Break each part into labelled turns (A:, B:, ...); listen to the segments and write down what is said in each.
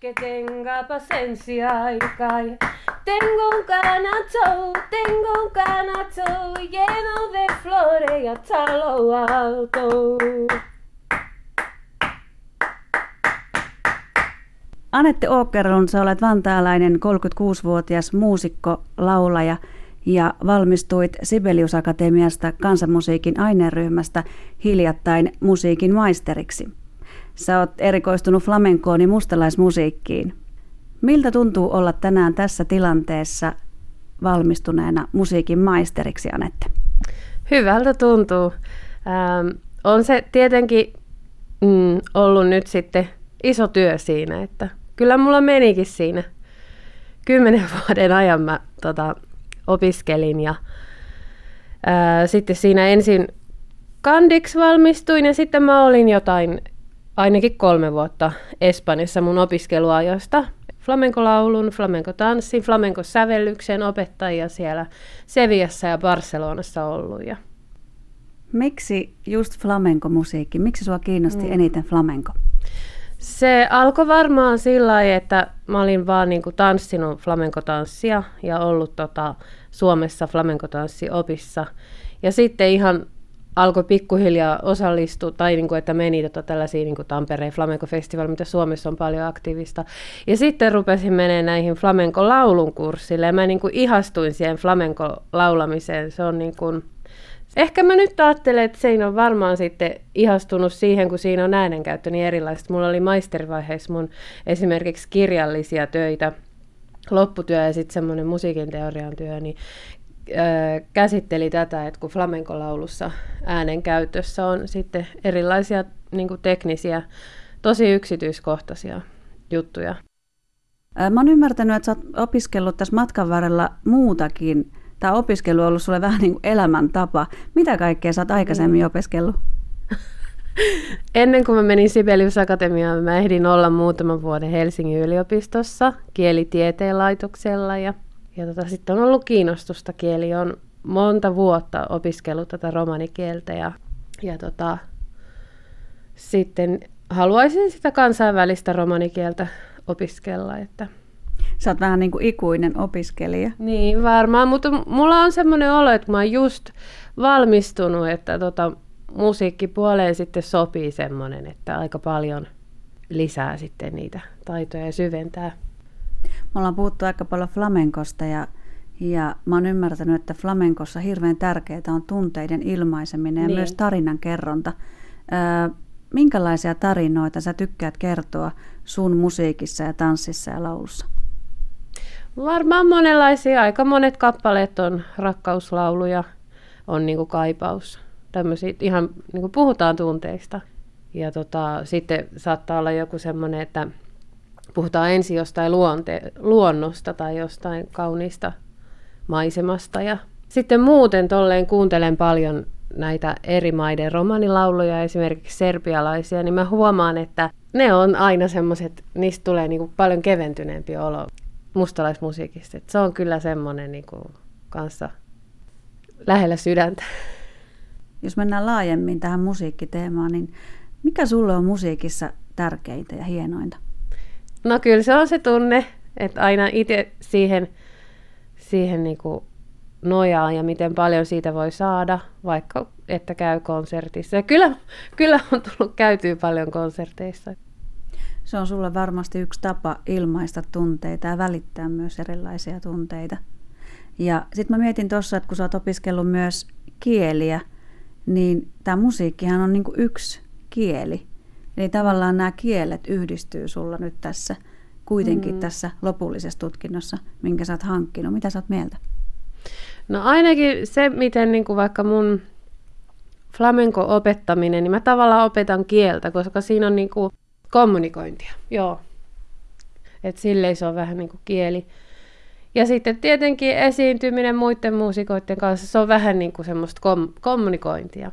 A: que tenga paciencia y cae. Tengo un canasto, tengo un canasto lleno de flores y hasta lo alto.
B: Anette Åkerlund, sä olet vantaalainen 36-vuotias muusikko, laulaja ja valmistuit Sibelius Akatemiasta kansanmusiikin aineryhmästä hiljattain musiikin maisteriksi. Sä oot erikoistunut flamenkoon ja mustalaismusiikkiin. Miltä tuntuu olla tänään tässä tilanteessa valmistuneena musiikin maisteriksi, Anette?
A: Hyvältä tuntuu. Ähm, on se tietenkin mm, ollut nyt sitten iso työ siinä, että kyllä mulla menikin siinä. Kymmenen vuoden ajan mä tota, opiskelin ja ää, sitten siinä ensin kandiksi valmistuin ja sitten mä olin jotain ainakin kolme vuotta Espanjassa mun opiskeluajoista. Flamenco-laulun, flamenco-tanssin, flamenco-sävellyksen opettajia siellä Seviassa ja Barcelonassa ollut. Ja...
B: Miksi just flamenco-musiikki? Miksi sua kiinnosti mm. eniten flamenco?
A: Se alkoi varmaan sillä lailla, että mä olin vaan niin kuin tanssinut flamenco-tanssia ja ollut tota Suomessa flamenco-tanssiopissa. Ja sitten ihan alkoi pikkuhiljaa osallistua, tai niin kuin, että meni tota tällaisia niin Tampereen flamenco-festivaali, mitä Suomessa on paljon aktiivista. Ja sitten rupesin menemään näihin flamenco-laulun kurssille, ja mä niin kuin ihastuin siihen flamenco-laulamiseen. Se on niin kuin, Ehkä mä nyt ajattelen, että siinä on varmaan sitten ihastunut siihen, kun siinä on äänenkäyttö niin erilaista. Mulla oli maisterivaiheessa mun esimerkiksi kirjallisia töitä, lopputyö ja sitten semmoinen musiikin teorian työ, niin käsitteli tätä, että kun flamenco-laulussa äänenkäytössä on sitten erilaisia niin teknisiä, tosi yksityiskohtaisia juttuja.
B: Mä oon ymmärtänyt, että sä oot opiskellut tässä matkan varrella muutakin tämä opiskelu on ollut sulle vähän niin kuin elämäntapa. Mitä kaikkea sä oot aikaisemmin mm. opiskellut?
A: Ennen kuin mä menin Sibelius Akatemiaan, mä ehdin olla muutaman vuoden Helsingin yliopistossa kielitieteen laitoksella ja, ja tota, sitten on ollut kiinnostusta kieli. on monta vuotta opiskellut tätä romanikieltä ja, ja tota, sitten haluaisin sitä kansainvälistä romanikieltä opiskella, että
B: Sä oot vähän niin kuin ikuinen opiskelija.
A: Niin, varmaan, mutta mulla on semmoinen olo, että mä oon just valmistunut, että tota, musiikkipuoleen sitten sopii semmoinen, että aika paljon lisää sitten niitä taitoja ja syventää.
B: Me ollaan puhuttu aika paljon flamenkosta ja, ja mä oon ymmärtänyt, että flamenkossa hirveän tärkeää on tunteiden ilmaiseminen ja niin. myös tarinan kerronta. Öö, minkälaisia tarinoita sä tykkäät kertoa sun musiikissa ja tanssissa ja laulussa?
A: Varmaan monenlaisia. Aika monet kappaleet on rakkauslauluja, on niinku kaipaus. Tämmöisiä, ihan niinku puhutaan tunteista. Ja tota, sitten saattaa olla joku semmoinen, että puhutaan ensin jostain luonte, luonnosta tai jostain kauniista maisemasta. Ja sitten muuten tolleen kuuntelen paljon näitä eri maiden romanilauluja, esimerkiksi serbialaisia, niin mä huomaan, että ne on aina semmoiset, niistä tulee niinku paljon keventyneempi olo mustalaismusiikista. Et se on kyllä semmoinen niin kuin, kanssa lähellä sydäntä.
B: Jos mennään laajemmin tähän musiikkiteemaan, niin mikä sulle on musiikissa tärkeintä ja hienointa?
A: No kyllä se on se tunne, että aina itse siihen, siihen niin kuin nojaa ja miten paljon siitä voi saada, vaikka että käy konsertissa. Ja kyllä, kyllä on tullut käytyä paljon konserteissa.
B: Se on sulle varmasti yksi tapa ilmaista tunteita ja välittää myös erilaisia tunteita. Ja sitten mä mietin tuossa, että kun sä oot opiskellut myös kieliä, niin tämä musiikkihan on niinku yksi kieli. Eli tavallaan nämä kielet yhdistyy sulla nyt tässä kuitenkin mm. tässä lopullisessa tutkinnossa, minkä sä oot hankkinut. Mitä sä oot mieltä?
A: No ainakin se, miten niin kuin vaikka mun flamenco-opettaminen, niin mä tavallaan opetan kieltä, koska siinä on niin kuin Kommunikointia, joo. Et silleen se on vähän niin kuin kieli. Ja sitten tietenkin esiintyminen muiden muusikoiden kanssa, se on vähän niin kuin semmoista kom- kommunikointia.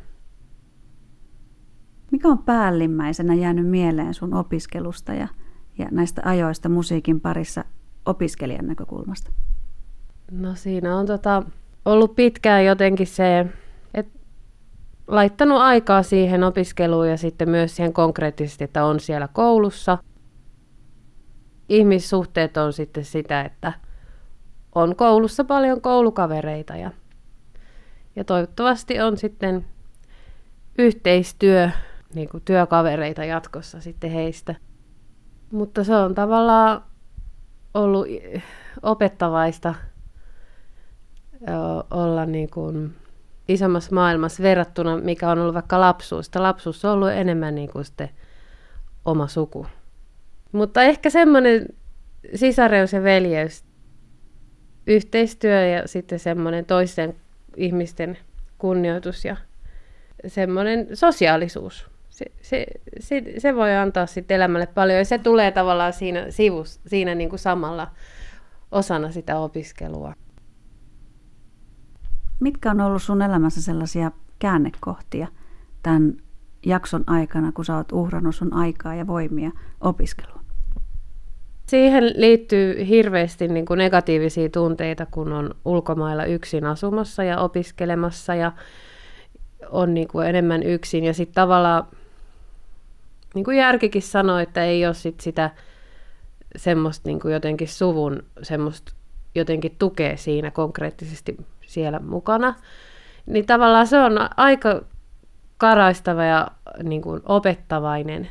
B: Mikä on päällimmäisenä jäänyt mieleen sun opiskelusta ja, ja näistä ajoista musiikin parissa opiskelijan näkökulmasta?
A: No siinä on tota, ollut pitkään jotenkin se laittanut aikaa siihen opiskeluun ja sitten myös siihen konkreettisesti, että on siellä koulussa. ihmissuhteet on sitten sitä, että on koulussa paljon koulukavereita ja, ja toivottavasti on sitten yhteistyö, niin kuin työkavereita jatkossa sitten heistä. Mutta se on tavallaan ollut opettavaista olla niin kuin isommassa maailmassa verrattuna, mikä on ollut vaikka lapsuus. Lapsuus on ollut enemmän niin kuin sitten oma suku. Mutta ehkä semmoinen sisareus ja veljeys, yhteistyö ja sitten semmoinen toisten ihmisten kunnioitus ja semmoinen sosiaalisuus. Se, se, se, se voi antaa sitten elämälle paljon ja se tulee tavallaan siinä, sivus, siinä niin kuin samalla osana sitä opiskelua.
B: Mitkä on ollut sun elämässä sellaisia käännekohtia tämän jakson aikana, kun sä oot uhrannut sun aikaa ja voimia opiskeluun?
A: Siihen liittyy hirveästi niin kuin negatiivisia tunteita, kun on ulkomailla yksin asumassa ja opiskelemassa ja on niin kuin enemmän yksin. Ja sitten tavallaan, niin kuin Järkikin sanoi, että ei ole sit sitä semmoista niin kuin jotenkin suvun semmoista jotenkin tukea siinä konkreettisesti siellä mukana. Niin tavallaan se on aika karaistava ja niin kuin opettavainen,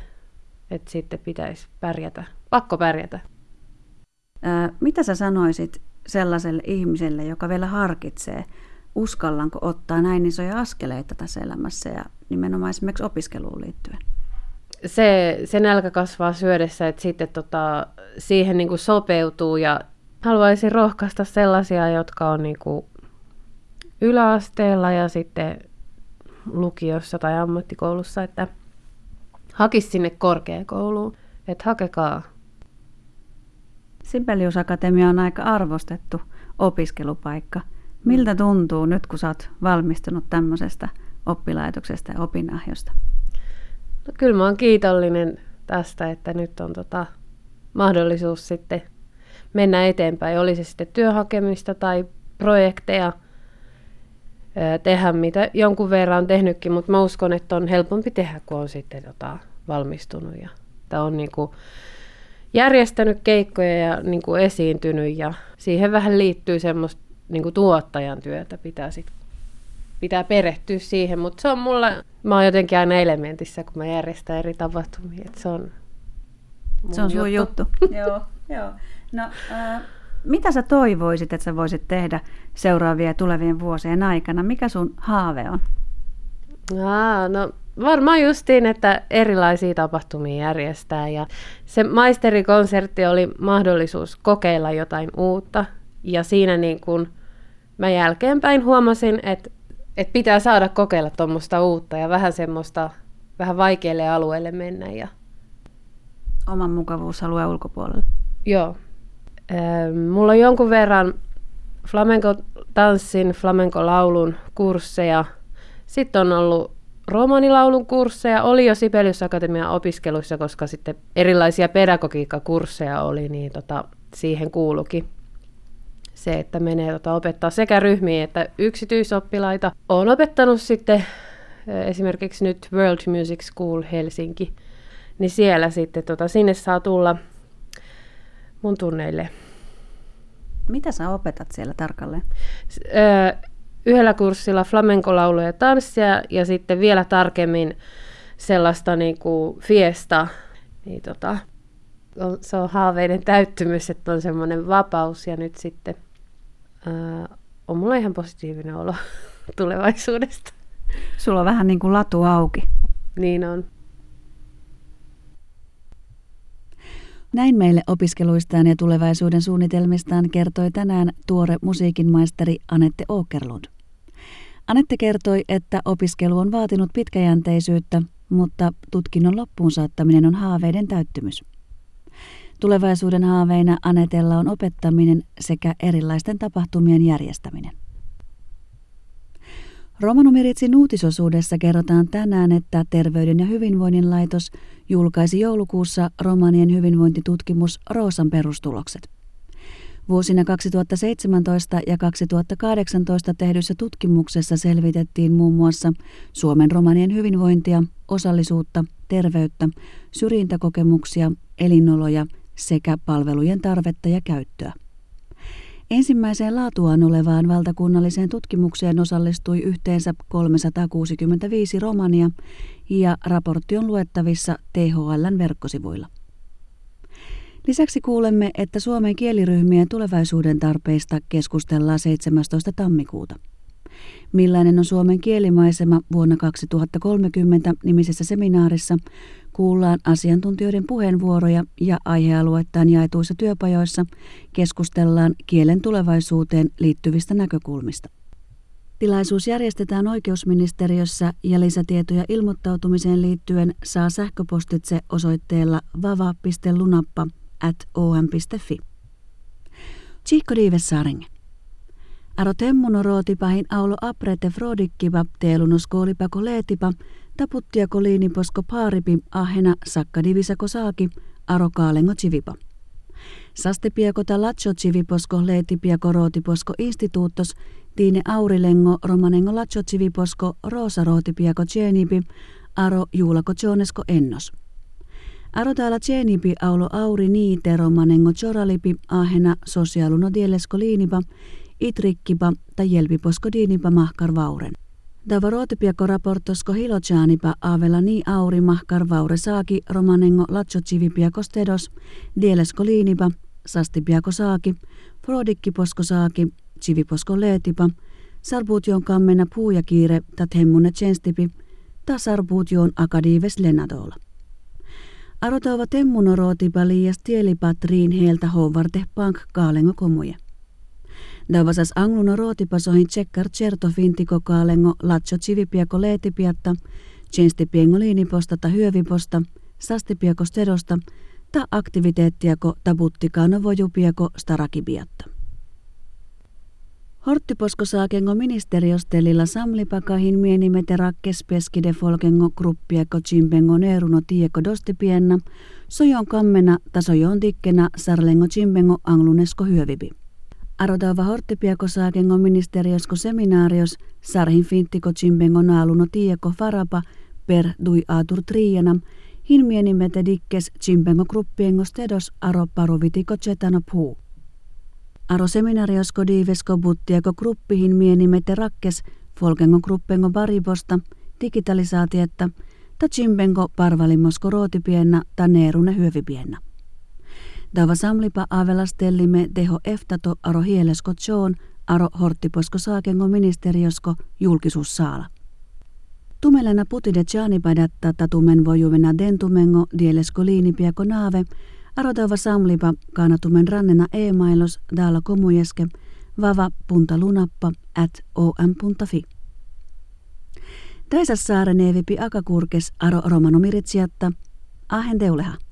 A: että sitten pitäisi pärjätä, pakko pärjätä.
B: Ää, mitä sä sanoisit sellaiselle ihmiselle, joka vielä harkitsee, uskallanko ottaa näin isoja askeleita tässä elämässä ja nimenomaan esimerkiksi opiskeluun liittyen?
A: Se, se nälkä kasvaa syödessä, että sitten tota, siihen niin kuin sopeutuu ja haluaisin rohkaista sellaisia, jotka on niin kuin yläasteella ja sitten lukiossa tai ammattikoulussa, että hakisi sinne korkeakouluun, että hakekaa.
B: Sibelius Akatemia on aika arvostettu opiskelupaikka. Miltä tuntuu nyt, kun sä oot valmistunut tämmöisestä oppilaitoksesta ja opinahjosta?
A: No, kyllä mä oon kiitollinen tästä, että nyt on tota mahdollisuus sitten mennä eteenpäin. Oli se sitten työhakemista tai projekteja – tehdä, mitä jonkun verran on tehnytkin, mutta mä uskon, että on helpompi tehdä, kun on sitten tota, valmistunut ja että on niin kuin järjestänyt keikkoja ja niin kuin esiintynyt ja siihen vähän liittyy semmoista niin kuin tuottajan työtä, pitää sit, pitää perehtyä siihen, mutta se on mulla, mä oon jotenkin aina elementissä, kun mä järjestän eri tapahtumia, että se on
B: Se on sun juttu. juttu. joo, joo. No, äh, mitä sä toivoisit, että sä voisit tehdä seuraavien tulevien vuosien aikana? Mikä sun haave on?
A: Aa, no varmaan justiin, että erilaisia tapahtumia järjestää ja se maisterikonsertti oli mahdollisuus kokeilla jotain uutta ja siinä niin kun mä jälkeenpäin huomasin, että, että pitää saada kokeilla tuommoista uutta ja vähän semmoista vähän vaikealle alueelle mennä. Ja...
B: Oman mukavuusalueen ulkopuolelle.
A: Joo, Mulla on jonkun verran flamenco-tanssin, flamenco-laulun kursseja. Sitten on ollut romanilaulun kursseja. Oli jo Sibelius Akatemian opiskeluissa, koska sitten erilaisia pedagogiikkakursseja oli, niin tota, siihen kuulukin se, että menee tota, opettaa sekä ryhmiä että yksityisoppilaita. Olen opettanut sitten esimerkiksi nyt World Music School Helsinki, niin siellä sitten tota, sinne saa tulla mun tunneille.
B: Mitä sä opetat siellä tarkalleen?
A: Yhdellä kurssilla flamenkolauluja ja tanssia ja sitten vielä tarkemmin sellaista niin kuin fiesta. Niin tota, se on haaveiden täyttymys, että on semmoinen vapaus ja nyt sitten ää, on mulla ihan positiivinen olo tulevaisuudesta.
B: Sulla on vähän niin kuin latu auki.
A: Niin on.
B: Näin meille opiskeluistaan ja tulevaisuuden suunnitelmistaan kertoi tänään tuore musiikinmaisteri Anette Åkerlund. Anette kertoi, että opiskelu on vaatinut pitkäjänteisyyttä, mutta tutkinnon loppuun saattaminen on haaveiden täyttymys. Tulevaisuuden haaveina Anetella on opettaminen sekä erilaisten tapahtumien järjestäminen. Romanumeritsin uutisosuudessa kerrotaan tänään, että Terveyden ja hyvinvoinnin laitos julkaisi joulukuussa romanien hyvinvointitutkimus Roosan perustulokset. Vuosina 2017 ja 2018 tehdyssä tutkimuksessa selvitettiin muun muassa Suomen romanien hyvinvointia, osallisuutta, terveyttä, syrjintäkokemuksia, elinoloja sekä palvelujen tarvetta ja käyttöä. Ensimmäiseen laatuaan olevaan valtakunnalliseen tutkimukseen osallistui yhteensä 365 romania ja raportti on luettavissa THLn verkkosivuilla. Lisäksi kuulemme, että Suomen kieliryhmien tulevaisuuden tarpeista keskustellaan 17. tammikuuta. Millainen on Suomen kielimaisema vuonna 2030 nimisessä seminaarissa kuullaan asiantuntijoiden puheenvuoroja ja aihealuettaan jaetuissa työpajoissa keskustellaan kielen tulevaisuuteen liittyvistä näkökulmista. Tilaisuus järjestetään oikeusministeriössä ja lisätietoja ilmoittautumiseen liittyen saa sähköpostitse osoitteella vava.lunappa at om.fi. Tsihko Diivessaaringe. Aro temmuno rootipahin aulo aprete frodikkiva teelunos koolipako leetipa taputtiako liiniposko paaripi ahena sakka divisako saaki aro kaalengo chivipa. Sastepiako ta lacho chiviposko leetipiako rootiposko instituuttos tiine aurilengo romanengo lacho chiviposko roosa rootipiako tjeenipi aro juulako jonesko ennos. Aro täällä tjeenipi aulo auri niite romanengo choralipi ahena sosiaaluno dielesko liinipa itrikkipa tai jelpiposko diinipa mahkar vauren. Dava rootipiako raportosko hilochaanipa aavella nii auri mahkar vaure saaki romanengo latsotsivipiako stedos, dielesko liinipa, sastipiako saaki, frodikkiposko saaki, chiviposko leetipa, sarbuution kammena puuja kiire tat hemmune tjenstipi, ta sarbuution akadiives lenadola. Arotava temmunorotipa liias tielipatriin heiltä hovarte pank kaalengo komuja. Davasas angluno rootipasohin tsekkar certo fintiko kaalengo latso civipiako leetipiatta, piengo liinipostata hyöviposta, sastipiako stedosta, ta aktiviteettiako tabuttikaano vojupiako starakibiatta. Horttiposko saakengo ministeriostelilla samlipakahin mienimete rakkes peskide folkengo gruppieko chimpengo neeruno tieko dostipienna, sojon kammena tasojon tikkena sarlengo chimpengo anglunesko hyövibi. Arotava horttipiako saakengo ministeriosko seminaarios sarhin finttiko chimpengo naaluno tieko farapa per dui aatur trianam, hin mienimete dikkes chimpengo gruppiengo stedos aro paruvitiko chetano puu. Aro seminariosko diivesko buttiako gruppihin mienimete rakkes folkengo gruppengo bariposta, digitalisaatietta, ta chimpengo parvalimosko rootipienna ta neerune hyövipienna. Dava samlipa avelastellime deho eftato aro hielesko tjoon aro horttiposko saakengo ministeriosko julkisuussaala. Tumelena putide padatta tatumen vojuvena dentumengo dielesko liinipiako naave, arotava samlipa kanatumen rannena e-mailos daala komujeske vava.lunappa at om.fi. Tässä saare neevipi akakurkes aro romanomiritsiatta, ahen teuleha.